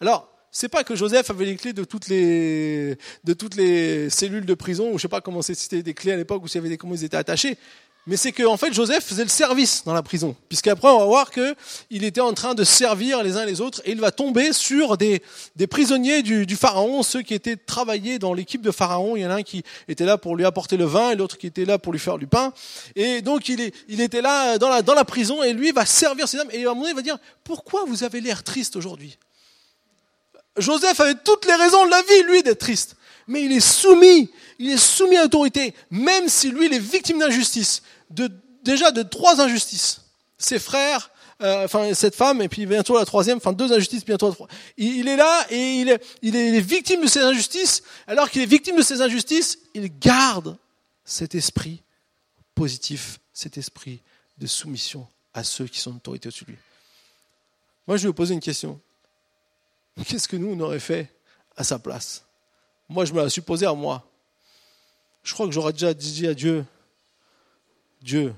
Alors, c'est pas que Joseph avait les clés de toutes les, de toutes les cellules de prison, ou je sais pas comment c'était des clés à l'époque, ou s'il y avait des, comment ils étaient attachés. Mais c'est qu'en en fait, Joseph faisait le service dans la prison. Puisqu'après, on va voir qu'il était en train de servir les uns les autres, et il va tomber sur des, des prisonniers du, du Pharaon, ceux qui étaient travaillés dans l'équipe de Pharaon. Il y en a un qui était là pour lui apporter le vin, et l'autre qui était là pour lui faire du pain. Et donc, il, est, il était là dans la, dans la prison, et lui va servir ces hommes. Et à un moment il va dire, pourquoi vous avez l'air triste aujourd'hui? Joseph avait toutes les raisons de la vie, lui, d'être triste. Mais il est soumis, il est soumis à l'autorité, même si lui, il est victime d'injustice, de, déjà de trois injustices. Ses frères, euh, enfin cette femme, et puis bientôt la troisième, enfin deux injustices, bientôt la troisième. Il, est là et il est, il est victime de ces injustices. Alors qu'il est victime de ces injustices, il garde cet esprit positif, cet esprit de soumission à ceux qui sont autorité au-dessus de lui. Moi, je vais vous poser une question. Qu'est-ce que nous, on aurait fait à sa place? Moi, je me la suis posée à moi. Je crois que j'aurais déjà dit à Dieu, Dieu,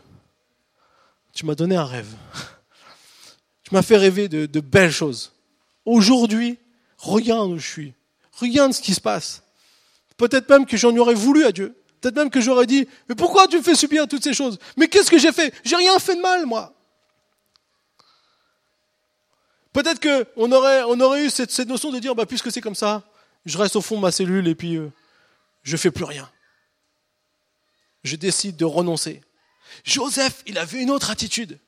tu m'as donné un rêve. Tu m'as fait rêver de, belles choses. Aujourd'hui, regarde où je suis. Regarde ce qui se passe. Peut-être même que j'en aurais voulu à Dieu. Peut-être même que j'aurais dit, mais pourquoi tu me fais subir toutes ces choses? Mais qu'est-ce que j'ai fait? J'ai rien fait de mal, moi. Peut-être qu'on aurait, on aurait eu cette, notion de dire, bah, puisque c'est comme ça, je reste au fond de ma cellule et puis euh, je fais plus rien. Je décide de renoncer. Joseph, il avait une autre attitude.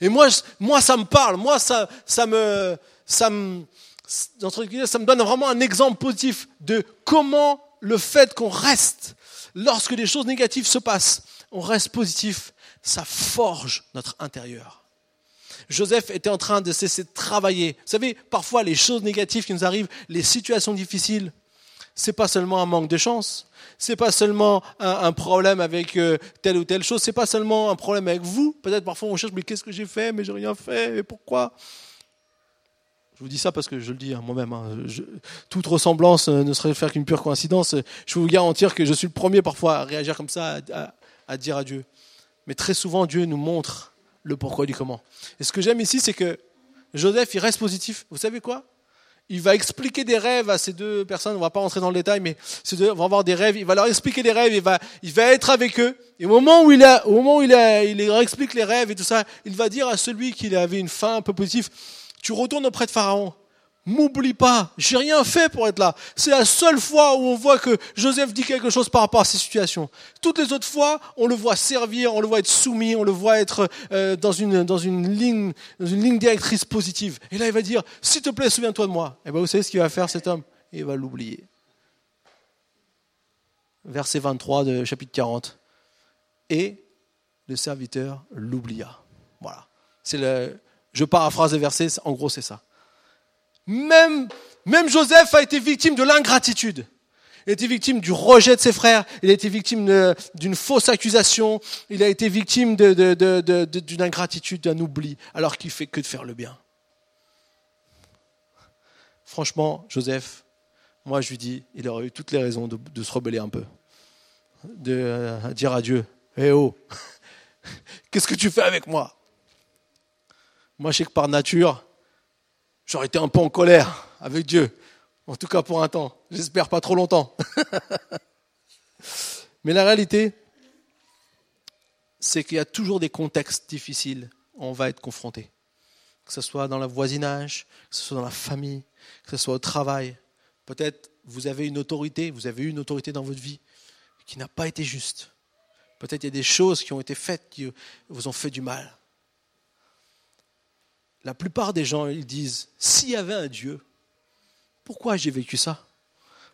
Et moi, moi, ça me parle. Moi, ça, ça me, ça me, ça me donne vraiment un exemple positif de comment le fait qu'on reste lorsque des choses négatives se passent, on reste positif, ça forge notre intérieur. Joseph était en train de cesser de travailler. Vous savez, parfois les choses négatives qui nous arrivent, les situations difficiles, c'est pas seulement un manque de chance, c'est pas seulement un, problème avec euh, telle ou telle chose, c'est pas seulement un problème avec vous. Peut-être parfois on cherche, mais qu'est-ce que j'ai fait? Mais j'ai rien fait, mais pourquoi? Je vous dis ça parce que je le dis hein, moi-même. Toute ressemblance euh, ne serait faire qu'une pure coïncidence. Je vous garantir que je suis le premier parfois à réagir comme ça, à dire à Dieu. Mais très souvent, Dieu nous montre le pourquoi du comment. Et ce que j'aime ici, c'est que Joseph, il reste positif. Vous savez quoi? Il va expliquer des rêves à ces deux personnes. On ne va pas rentrer dans le détail, mais ces deux vont avoir des rêves. Il va leur expliquer des rêves. Il va, il va être avec eux. Et au moment où il a, au moment où il il leur explique les rêves et tout ça, il va dire à celui qui avait une fin un peu positive, tu retournes auprès de Pharaon. M'oublie pas, j'ai rien fait pour être là. C'est la seule fois où on voit que Joseph dit quelque chose par rapport à ces situations. Toutes les autres fois, on le voit servir, on le voit être soumis, on le voit être euh, dans une dans une ligne dans une ligne directrice positive. Et là, il va dire, s'il te plaît, souviens-toi de moi. Et eh ben vous savez ce qu'il va faire cet homme? Il va l'oublier. Verset 23 de chapitre 40. Et le serviteur l'oublia. Voilà. C'est le je paraphrase le verset, en gros c'est ça. Même, Joseph a été victime de l'ingratitude. Il a été victime du rejet de ses frères, il a été victime d'une fausse accusation, il a été victime d'une ingratitude, d'un oubli, alors qu'il fait que de faire le bien. Franchement, Joseph, moi je lui dis, il aurait eu toutes les raisons de, se rebeller un peu, de euh, dire à Dieu, eh oh, qu'est-ce que tu fais avec moi? Moi je sais que par nature, j'aurais été un peu en colère avec Dieu. En tout cas pour un temps. J'espère pas trop longtemps. Mais la réalité, c'est qu'il y a toujours des contextes difficiles où on va être confronté. Que ce soit dans le voisinage, que ce soit dans la famille, que ce soit au travail. Peut-être vous avez une autorité, vous avez eu une autorité dans votre vie qui n'a pas été juste. Peut-être il y a des choses qui ont été faites qui vous ont fait du mal la plupart des gens, ils disent, s'il y avait un Dieu, pourquoi j'ai vécu ça?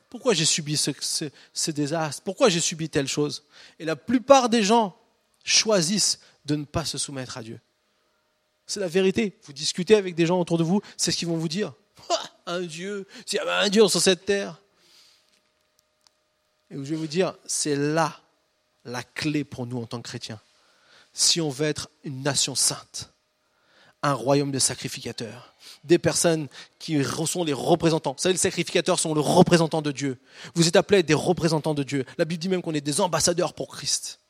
Pourquoi j'ai subi ce, désastre? Pourquoi j'ai subi telle chose? Et la plupart des gens choisissent de ne pas se soumettre à Dieu. C'est la vérité. Vous discutez avec des gens autour de vous, c'est ce qu'ils vont vous dire. Un Dieu, s'il y avait un Dieu sur cette terre. Et je vais vous dire, c'est là la clé pour nous en tant que chrétiens. Si on veut être une nation sainte, un royaume de sacrificateurs. Des personnes qui sont les représentants. Vous savez, les sacrificateurs sont le représentant de Dieu. Vous êtes appelés des représentants de Dieu. La Bible dit même qu'on est des ambassadeurs pour Christ.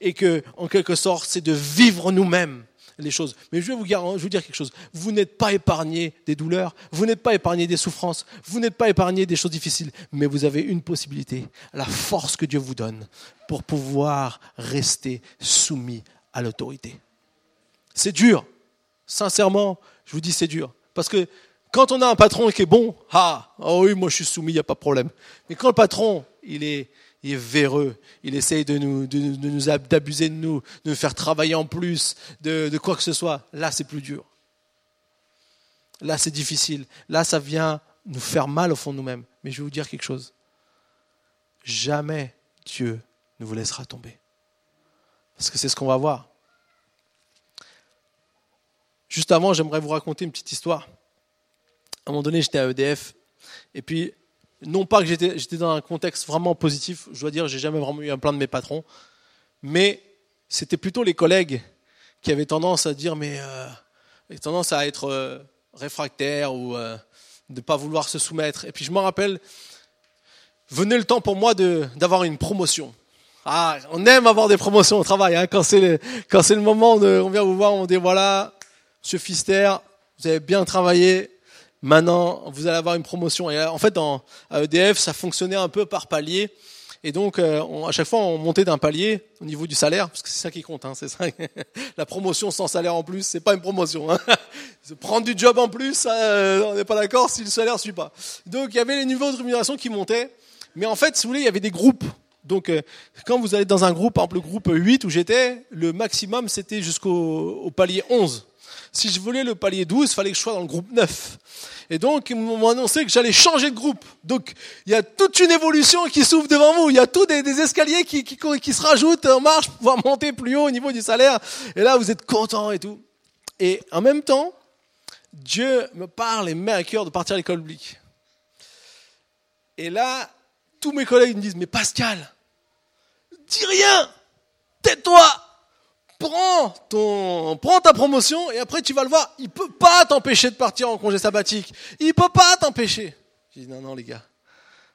Et que, en quelque sorte, c'est de vivre nous-mêmes les choses. Mais je vais vous, je vous dire quelque chose. Vous n'êtes pas épargné des douleurs, vous n'êtes pas épargné des souffrances, vous n'êtes pas épargné des choses difficiles, mais vous avez une possibilité, la force que Dieu vous donne pour pouvoir rester soumis à l'autorité. C'est dur. Sincèrement, je vous dis c'est dur. Parce que quand on a un patron qui est bon, ah, oh oui, moi je suis soumis, il n'y a pas de problème. Mais quand le patron, il est, il est véreux, il essaye de nous, de, nous d'abuser de nous, de nous faire travailler en plus, de, de quoi que ce soit, là c'est plus dur. Là c'est difficile. Là ça vient nous faire mal au fond de nous-mêmes. Mais je vais vous dire quelque chose. Jamais Dieu ne vous laissera tomber. Parce que c'est ce qu'on va voir. Juste avant, j'aimerais vous raconter une petite histoire à un moment donné, j'étais à EDF. Et puis, non pas que j'étais dans un contexte vraiment positif, je dois dire, j'ai jamais vraiment eu un plan de mes patrons, mais c'était plutôt les collègues qui avaient tendance à dire, mais euh, tendance à être euh, réfractaires ou euh, de ne pas vouloir se soumettre. Et puis je me rappelle, venait le temps pour moi d'avoir une promotion. Ah, on aime avoir des promotions au travail. Hein, quand c'est le, le moment, de, on vient vous voir, on dit voilà, Monsieur Fister, vous avez bien travaillé, maintenant vous allez avoir une promotion. Et euh, en fait, dans, EDF, ça fonctionnait un peu par palier. Et donc, euh, à chaque fois, on montait d'un palier au niveau du salaire, parce que c'est ça qui compte. Hein, c'est ça. La promotion sans salaire en plus, c'est pas une promotion. Hein. Prendre du job en plus, euh, on n'est pas d'accord si le salaire suit pas. Donc, il y avait les niveaux de rémunération qui montaient. Mais en fait, si vous voulez, il y avait des groupes. Donc, quand vous allez dans un groupe, par exemple le groupe 8 où j'étais, le maximum c'était jusqu'au palier 11. Si je voulais le palier 12, il fallait que je sois dans le groupe 9. Et donc, ils m'ont annoncé que j'allais changer de groupe. Donc, il y a toute une évolution qui s'ouvre devant vous. Il y a tous des, escaliers qui, se rajoutent en marche pour pouvoir monter plus haut au niveau du salaire. Et là, vous êtes content et tout. Et en même temps, Dieu me parle et me met à cœur de partir à l'école publique. Et là, tous mes collègues me disent, mais Pascal, dis rien, tais-toi, prends, ton, prends ta promotion et après tu vas le voir, il peut pas t'empêcher de partir en congé sabbatique. Il peut pas t'empêcher. Je dis non, non les gars,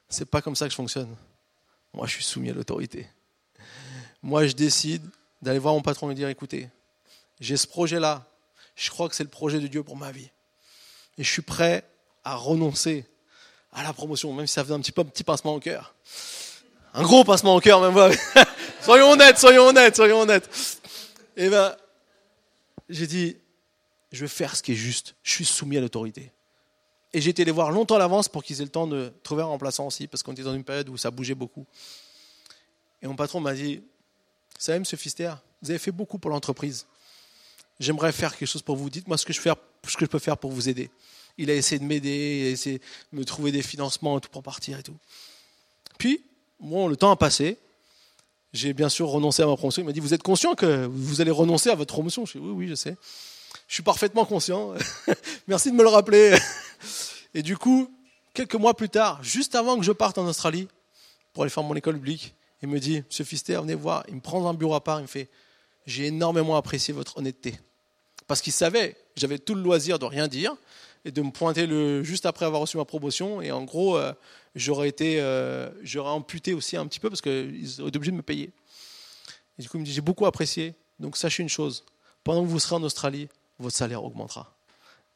c'est pas comme ça que je fonctionne. Moi je suis soumis à l'autorité. Moi je décide d'aller voir mon patron et dire écoutez, j'ai ce projet-là, je crois que c'est le projet de Dieu pour ma vie. Et je suis prêt à renoncer à la promotion, même si ça faisait un petit, peu, un petit pincement au cœur. Un gros pincement au cœur, même. soyons honnêtes, soyons honnêtes, soyons honnêtes. Et eh ben, j'ai dit, je vais faire ce qui est juste. Je suis soumis à l'autorité. Et j'ai été les voir longtemps à l'avance pour qu'ils aient le temps de trouver un remplaçant aussi, parce qu'on était dans une période où ça bougeait beaucoup. Et mon patron m'a dit, savez, monsieur Fister, vous avez fait beaucoup pour l'entreprise. J'aimerais faire quelque chose pour vous. Dites-moi ce que, je peux faire pour vous aider. Il a essayé de m'aider, il a essayé de me trouver des financements tout pour partir et tout. Puis, bon, le temps a passé. J'ai bien sûr renoncé à ma promotion. Il m'a dit, vous êtes conscient que vous allez renoncer à votre promotion? Je dis, oui, oui, je sais. Je suis parfaitement conscient. Merci de me le rappeler. Et du coup, quelques mois plus tard, juste avant que je parte en Australie pour aller faire mon école publique, il me dit, Monsieur Fister, venez voir. Il me prend dans un bureau à part. Il me fait, j'ai énormément apprécié votre honnêteté. Parce qu'il savait, j'avais tout le loisir de rien dire et de me pointer le, juste après avoir reçu ma promotion. Et en gros, euh, j'aurais été, euh, j'aurais amputé aussi un petit peu parce qu'ils auraient été obligés de me payer. Et du coup, il me dit, j'ai beaucoup apprécié. Donc sachez une chose, pendant que vous serez en Australie, votre salaire augmentera.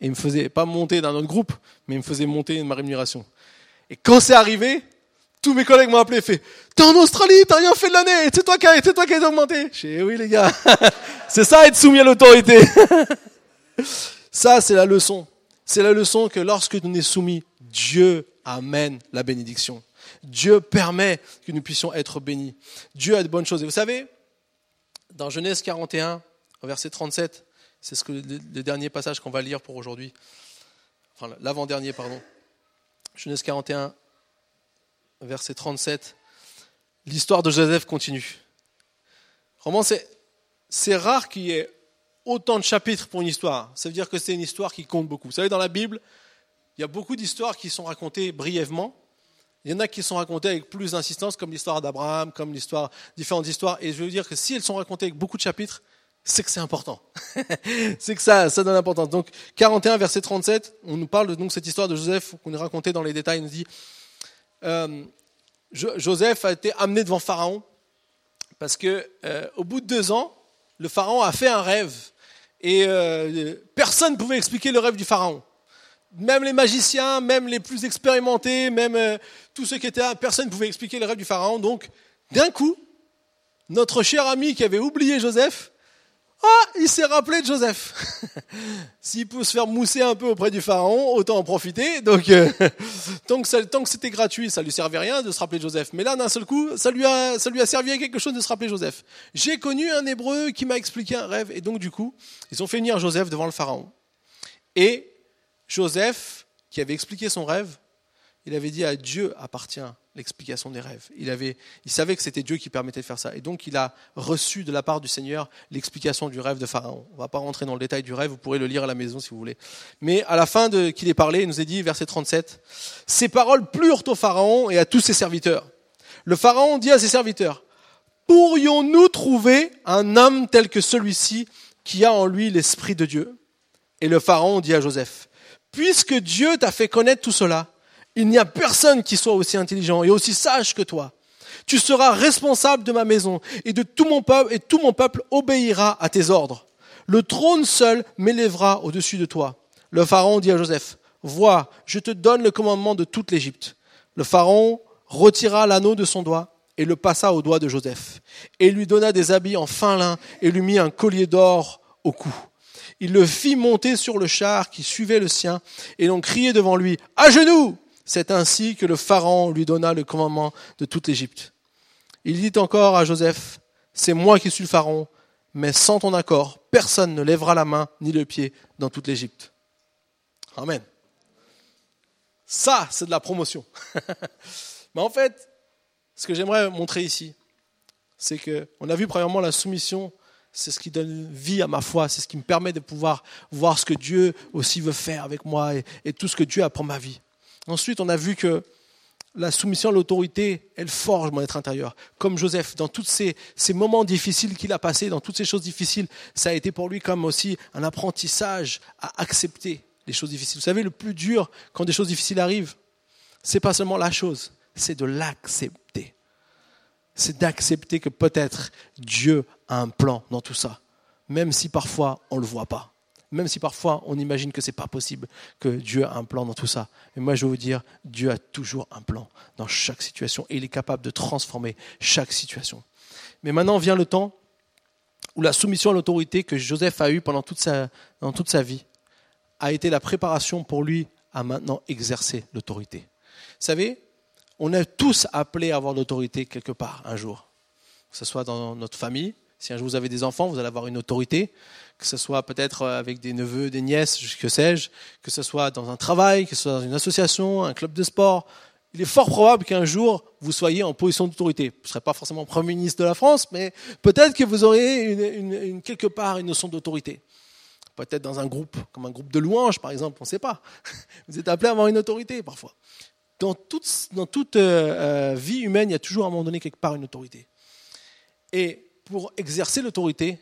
Et il me faisait pas monter dans notre groupe, mais il me faisait monter ma rémunération. Et quand c'est arrivé, tous mes collègues m'ont appelé et fait T'es en Australie, t'as rien fait de l'année, c'est toi qui as, toi qui as augmenté. Dis eh Oui, les gars, c'est ça être soumis à l'autorité. ça, c'est la leçon. C'est la leçon que lorsque nous sommes soumis, Dieu amène la bénédiction. Dieu permet que nous puissions être bénis. Dieu a de bonnes choses. Et vous savez, dans Genèse 41, verset 37, c'est ce que le dernier passage qu'on va lire pour aujourd'hui. Enfin, l'avant-dernier, pardon. Genèse 41, verset 37. L'histoire de Joseph continue. Vraiment, c'est rare qu'il y ait autant de chapitres pour une histoire. Ça veut dire que c'est une histoire qui compte beaucoup. Vous savez, dans la Bible, il y a beaucoup d'histoires qui sont racontées brièvement. Il y en a qui sont racontées avec plus d'insistance, comme l'histoire d'Abraham, comme différentes histoires. Et je veux dire que si elles sont racontées avec beaucoup de chapitres, c'est que c'est important. c'est que ça, donne importance. Donc, 41, verset 37, on nous parle de donc, cette histoire de Joseph qu'on est racontée dans les détails. Il nous dit, euh, Joseph a été amené devant Pharaon parce que euh, au bout de deux ans, le Pharaon a fait un rêve Et euh, personne ne pouvait expliquer le rêve du pharaon. Même les magiciens, même les plus expérimentés, même euh, tous ceux qui étaient là, personne ne pouvait expliquer le rêve du pharaon. Donc, d'un coup, notre cher ami qui avait oublié Joseph, ah, il s'est rappelé de Joseph. S'il peut se faire mousser un peu auprès du pharaon, autant en profiter. Donc, euh, tant que, c'était gratuit, ça lui servait rien de se rappeler de Joseph. Mais là, d'un seul coup, ça lui, a, ça lui a servi à quelque chose de se rappeler Joseph. J'ai connu un hébreu qui m'a expliqué un rêve. Et donc, du coup, ils ont fait venir Joseph devant le pharaon. Et Joseph, qui avait expliqué son rêve, il avait dit à Dieu appartient l'explication des rêves. Il, avait, il savait que c'était Dieu qui permettait de faire ça. Et donc il a reçu de la part du Seigneur l'explication du rêve de Pharaon. On ne va pas rentrer dans le détail du rêve, vous pourrez le lire à la maison si vous voulez. Mais à la fin de qu'il ait parlé, il nous a dit, verset 37, Ces paroles plurent au Pharaon et à tous ses serviteurs. Le Pharaon dit à ses serviteurs, Pourrions-nous trouver un homme tel que celui-ci qui a en lui l'Esprit de Dieu? Et le Pharaon dit à Joseph, Puisque Dieu t'a fait connaître tout cela, il n'y a personne qui soit aussi intelligent et aussi sage que toi. Tu seras responsable de ma maison et de tout mon peuple et tout mon peuple obéira à tes ordres. Le trône seul m'élèvera au-dessus de toi. Le pharaon dit à Joseph, vois, je te donne le commandement de toute l'Égypte. Le pharaon retira l'anneau de son doigt et le passa au doigt de Joseph et lui donna des habits en fin lin et lui mit un collier d'or au cou. Il le fit monter sur le char qui suivait le sien et l'on criait devant lui, à genoux! C'est ainsi que le Pharaon lui donna le commandement de toute l'Égypte. Il dit encore à Joseph, c'est moi qui suis le Pharaon, mais sans ton accord, personne ne lèvera la main ni le pied dans toute l'Égypte. Amen. Ça, c'est de la promotion. mais en fait, ce que j'aimerais montrer ici, c'est que on a vu premièrement la soumission, c'est ce qui donne vie à ma foi, c'est ce qui me permet de pouvoir voir ce que Dieu aussi veut faire avec moi et, tout ce que Dieu a pour ma vie. Ensuite, on a vu que la soumission à l'autorité, elle forge mon être intérieur. Comme Joseph, dans tous ces, moments difficiles qu'il a passés, dans toutes ces choses difficiles, ça a été pour lui comme aussi un apprentissage à accepter les choses difficiles. Vous savez, le plus dur quand des choses difficiles arrivent, c'est pas seulement la chose, c'est de l'accepter. C'est d'accepter que peut-être Dieu a un plan dans tout ça, même si parfois on ne le voit pas même si parfois on imagine que ce n'est pas possible, que Dieu a un plan dans tout ça. Mais moi, je veux vous dire, Dieu a toujours un plan dans chaque situation et il est capable de transformer chaque situation. Mais maintenant vient le temps où la soumission à l'autorité que Joseph a eue pendant toute sa, dans toute sa vie a été la préparation pour lui à maintenant exercer l'autorité. Vous savez, on est tous appelés à avoir l'autorité quelque part un jour, que ce soit dans notre famille, si un jour vous avez des enfants, vous allez avoir une autorité, que ce soit peut-être avec des neveux, des nièces, que sais-je, que ce soit dans un travail, que ce soit dans une association, un club de sport. Il est fort probable qu'un jour, vous soyez en position d'autorité. Vous ne serez pas forcément Premier ministre de la France, mais peut-être que vous aurez quelque part une notion d'autorité. Peut-être dans un groupe, comme un groupe de louanges, par exemple, on ne sait pas. Vous êtes appelé à avoir une autorité, parfois. Dans toute, dans toute euh, euh, vie humaine, il y a toujours à un moment donné quelque part une autorité. Et pour exercer l'autorité,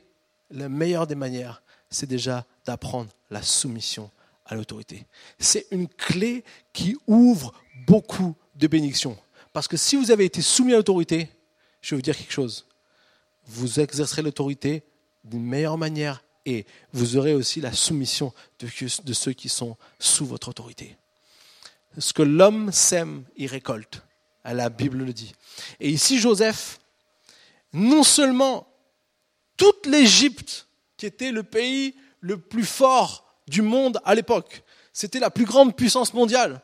la meilleure des manières, c'est déjà d'apprendre la soumission à l'autorité. C'est une clé qui ouvre beaucoup de bénédictions. Parce que si vous avez été soumis à l'autorité, je vais vous dire quelque chose. Vous exercerez l'autorité d'une meilleure manière et vous aurez aussi la soumission de, ceux qui sont sous votre autorité. Ce que l'homme sème, il récolte. La Bible le dit. Et ici, Joseph, non seulement toute l'Égypte, qui était le pays le plus fort du monde à l'époque, c'était la plus grande puissance mondiale.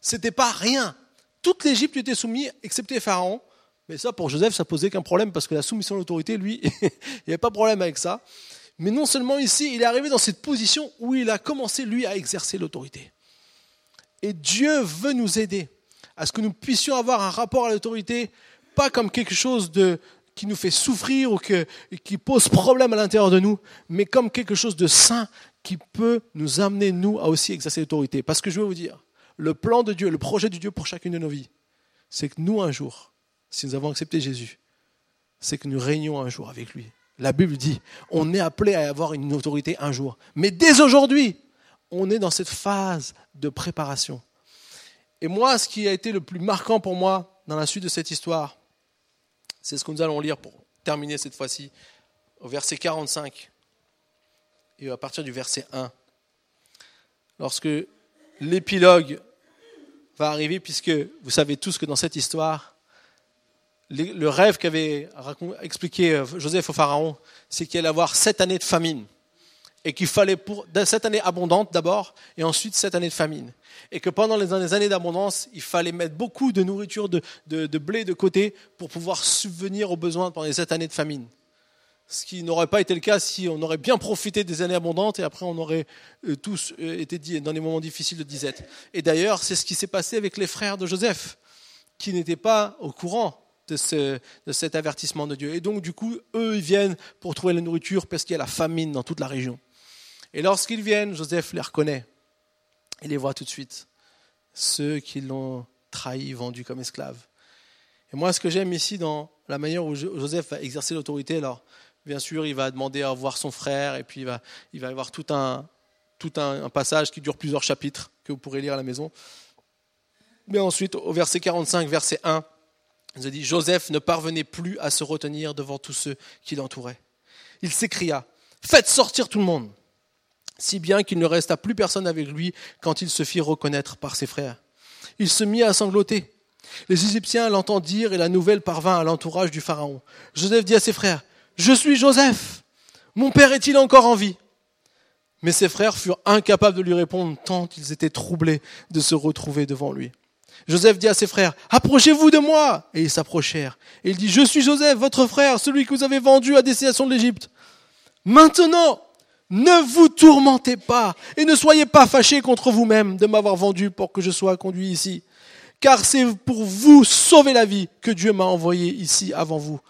C'était pas rien. Toute l'Égypte était soumise, excepté Pharaon. Mais ça, pour Joseph, ça posait qu'un problème parce que la soumission à l'autorité, lui, il n'y avait pas de problème avec ça. Mais non seulement ici, il est arrivé dans cette position où il a commencé, lui, à exercer l'autorité. Et Dieu veut nous aider à ce que nous puissions avoir un rapport à l'autorité, pas comme quelque chose de, qui nous fait souffrir ou qui pose problème à l'intérieur de nous, mais comme quelque chose de sain qui peut nous amener, nous, à aussi exercer l'autorité. Parce que je veux vous dire, le plan de Dieu, le projet de Dieu pour chacune de nos vies, c'est que nous, un jour, si nous avons accepté Jésus, c'est que nous régnons un jour avec lui. La Bible dit, on est appelé à avoir une autorité un jour. Mais dès aujourd'hui, on est dans cette phase de préparation. Et moi, ce qui a été le plus marquant pour moi dans la suite de cette histoire, c'est ce que nous allons lire pour terminer cette fois-ci au verset 45. et à partir du verset 1. Lorsque l'épilogue va arriver, puisque vous savez tous que dans cette histoire, le rêve qu'avait expliqué euh, Joseph au Pharaon, c'est qu'il allait avoir sept années de famine. Et qu'il fallait pour sept années abondantes d'abord, et ensuite sept années de famine. Et que pendant les années d'abondance, il fallait mettre beaucoup de nourriture, de, de, blé de côté pour pouvoir subvenir aux besoins pendant les sept années de famine. Ce qui n'aurait pas été le cas si on aurait bien profité des années abondantes et après on aurait euh, tous euh, été dans des moments difficiles de disette. Et d'ailleurs, c'est ce qui s'est passé avec les frères de Joseph, qui n'étaient pas au courant de, cet avertissement de Dieu. Et donc, du coup, eux, ils viennent pour trouver la nourriture parce qu'il y a la famine dans toute la région. Et lorsqu'ils viennent, Joseph les reconnaît. Il les voit tout de suite. Ceux qui l'ont trahi, vendu comme esclave. Et moi, ce que j'aime ici dans la manière où Joseph va exercer l'autorité, alors, bien sûr, il va demander à voir son frère, et puis il va, il va y avoir tout un, tout un passage qui dure plusieurs chapitres que vous pourrez lire à la maison. Mais ensuite, au verset 45, verset 1, il dit, Joseph ne parvenait plus à se retenir devant tous ceux qui l'entouraient. Il s'écria, faites sortir tout le monde, si bien qu'il ne resta plus personne avec lui quand il se fit reconnaître par ses frères. Il se mit à sangloter. Les Égyptiens l'entendirent et la nouvelle parvint à l'entourage du Pharaon. Joseph dit à ses frères, Je suis Joseph. Mon père est-il encore en vie? Mais ses frères furent incapables de lui répondre tant ils étaient troublés de se retrouver devant lui. Joseph dit à ses frères, approchez-vous de moi. Et ils s'approchèrent. Et il dit, je suis Joseph, votre frère, celui que vous avez vendu à destination de l'Égypte. Maintenant, ne vous tourmentez pas et ne soyez pas fâchés contre vous-même de m'avoir vendu pour que je sois conduit ici. Car c'est pour vous sauver la vie que Dieu m'a envoyé ici avant vous.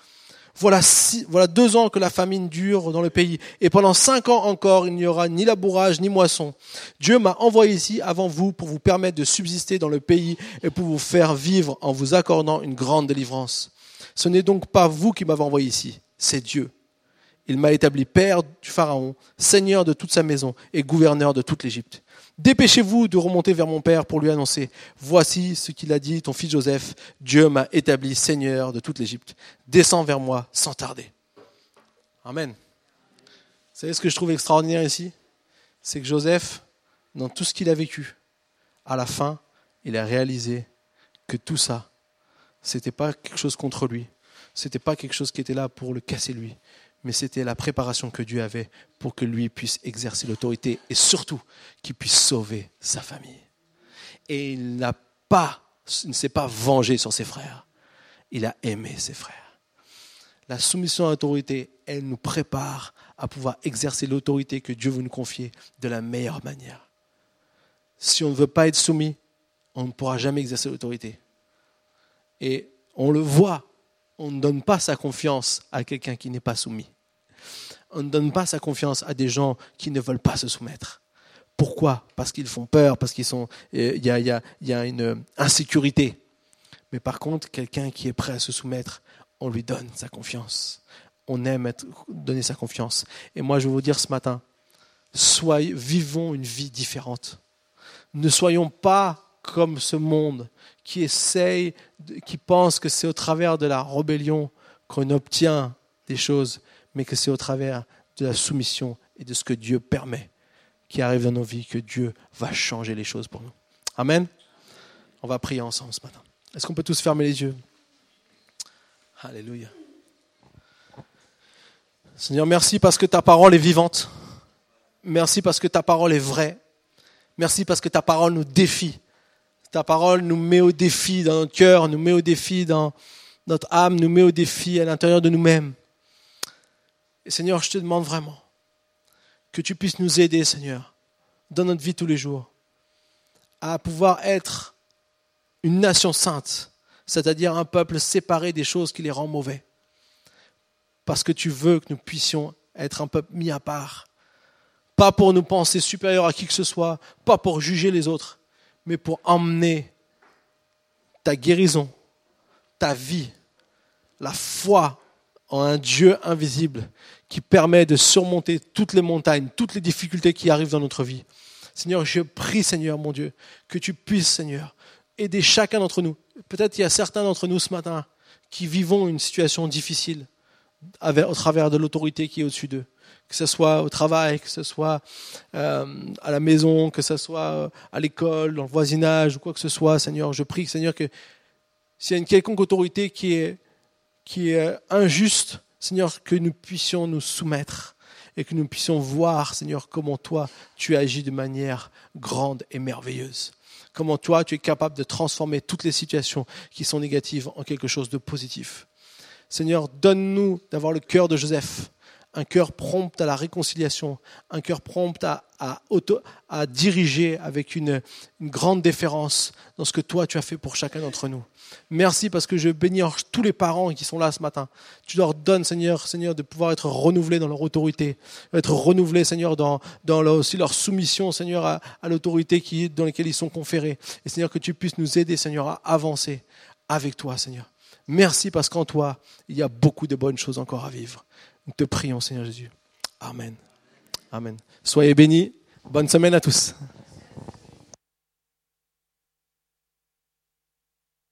Voilà, voilà deux ans que la famine dure dans le pays, et pendant cinq ans encore, il n'y aura ni labourage ni moisson. Dieu m'a envoyé ici avant vous pour vous permettre de subsister dans le pays et pour vous faire vivre en vous accordant une grande délivrance. Ce n'est donc pas vous qui m'avez envoyé ici, c'est Dieu. Il m'a établi père du Pharaon, seigneur de toute sa maison et gouverneur de toute l'Égypte. Dépêchez-vous de remonter vers mon père pour lui annoncer, voici ce qu'il a dit, ton fils Joseph, Dieu m'a établi seigneur de toute l'Égypte. Descends vers moi sans tarder. Amen. Vous savez ce que je trouve extraordinaire ici? C'est que Joseph, dans tout ce qu'il a vécu, à la fin, il a réalisé que tout ça, c'était pas quelque chose contre lui, c'était pas quelque chose qui était là pour le casser lui, mais c'était la préparation que Dieu avait pour que lui puisse exercer l'autorité et surtout qu'il puisse sauver sa famille. Et il n'a pas, ne s'est pas vengé sur ses frères. Il a aimé ses frères. La soumission à l'autorité, elle nous prépare à pouvoir exercer l'autorité que Dieu veut nous confier de la meilleure manière. Si on ne veut pas être soumis, on ne pourra jamais exercer l'autorité. Et on le voit, on ne donne pas sa confiance à quelqu'un qui n'est pas soumis on ne donne pas sa confiance à des gens qui ne veulent pas se soumettre. Pourquoi? Parce qu'ils font peur, parce qu'il euh, y, a, y, a, une insécurité. Mais par contre, quelqu'un qui est prêt à se soumettre, on lui donne sa confiance. On aime donner sa confiance. Et moi, je vais vous dire ce matin, soyez, vivons une vie différente. Ne soyons pas comme ce monde qui essaye, qui pense que c'est au travers de la rébellion qu'on obtient des choses mais que c'est au travers de la soumission et de ce que Dieu permet qui arrive dans nos vies que Dieu va changer les choses pour nous. Amen. On va prier ensemble ce matin. Est-ce qu'on peut tous fermer les yeux? Alléluia. Seigneur, merci parce que ta parole est vivante. Merci parce que ta parole est vraie. Merci parce que ta parole nous défie. Ta parole nous met au défi dans notre cœur, nous met au défi dans notre âme, nous met au défi à l'intérieur de nous-mêmes. Et Seigneur, je te demande vraiment que tu puisses nous aider, Seigneur, dans notre vie tous les jours, à pouvoir être une nation sainte, c'est-à-dire un peuple séparé des choses qui les rendent mauvais. Parce que tu veux que nous puissions être un peuple mis à part. Pas pour nous penser supérieurs à qui que ce soit, pas pour juger les autres, mais pour emmener ta guérison, ta vie, la foi en un Dieu invisible qui permet de surmonter toutes les montagnes, toutes les difficultés qui arrivent dans notre vie. Seigneur, je prie, Seigneur, mon Dieu, que tu puisses, Seigneur, aider chacun d'entre nous. Peut-être qu'il y a certains d'entre nous ce matin qui vivons une situation difficile au travers de l'autorité qui est au-dessus d'eux. Que ce soit au travail, que ce soit euh, à la maison, que ce soit euh, à l'école, dans le voisinage ou quoi que ce soit, Seigneur, je prie, Seigneur, que s'il y a une quelconque autorité qui est, qui est injuste, Seigneur, que nous puissions nous soumettre et que nous puissions voir, Seigneur, comment toi, tu agis de manière grande et merveilleuse. Comment toi, tu es capable de transformer toutes les situations qui sont négatives en quelque chose de positif. Seigneur, donne-nous d'avoir le cœur de Joseph, un cœur prompt à la réconciliation, un cœur prompt à, à, diriger avec une, grande déférence dans ce que toi tu as fait pour chacun d'entre nous. Merci parce que je bénis tous les parents qui sont là ce matin. Tu leur donnes, Seigneur, Seigneur, de pouvoir être renouvelés dans leur autorité, être renouvelés, Seigneur, dans, dans aussi leur soumission, Seigneur, à, à l'autorité qui, dans laquelle ils sont conférés. Et Seigneur, que tu puisses nous aider, Seigneur, à avancer avec toi, Seigneur. Merci parce qu'en toi, il y a beaucoup de bonnes choses encore à vivre. Nous te prions, Seigneur Jésus. Amen. Amen. Soyez bénis. Bonne semaine à tous.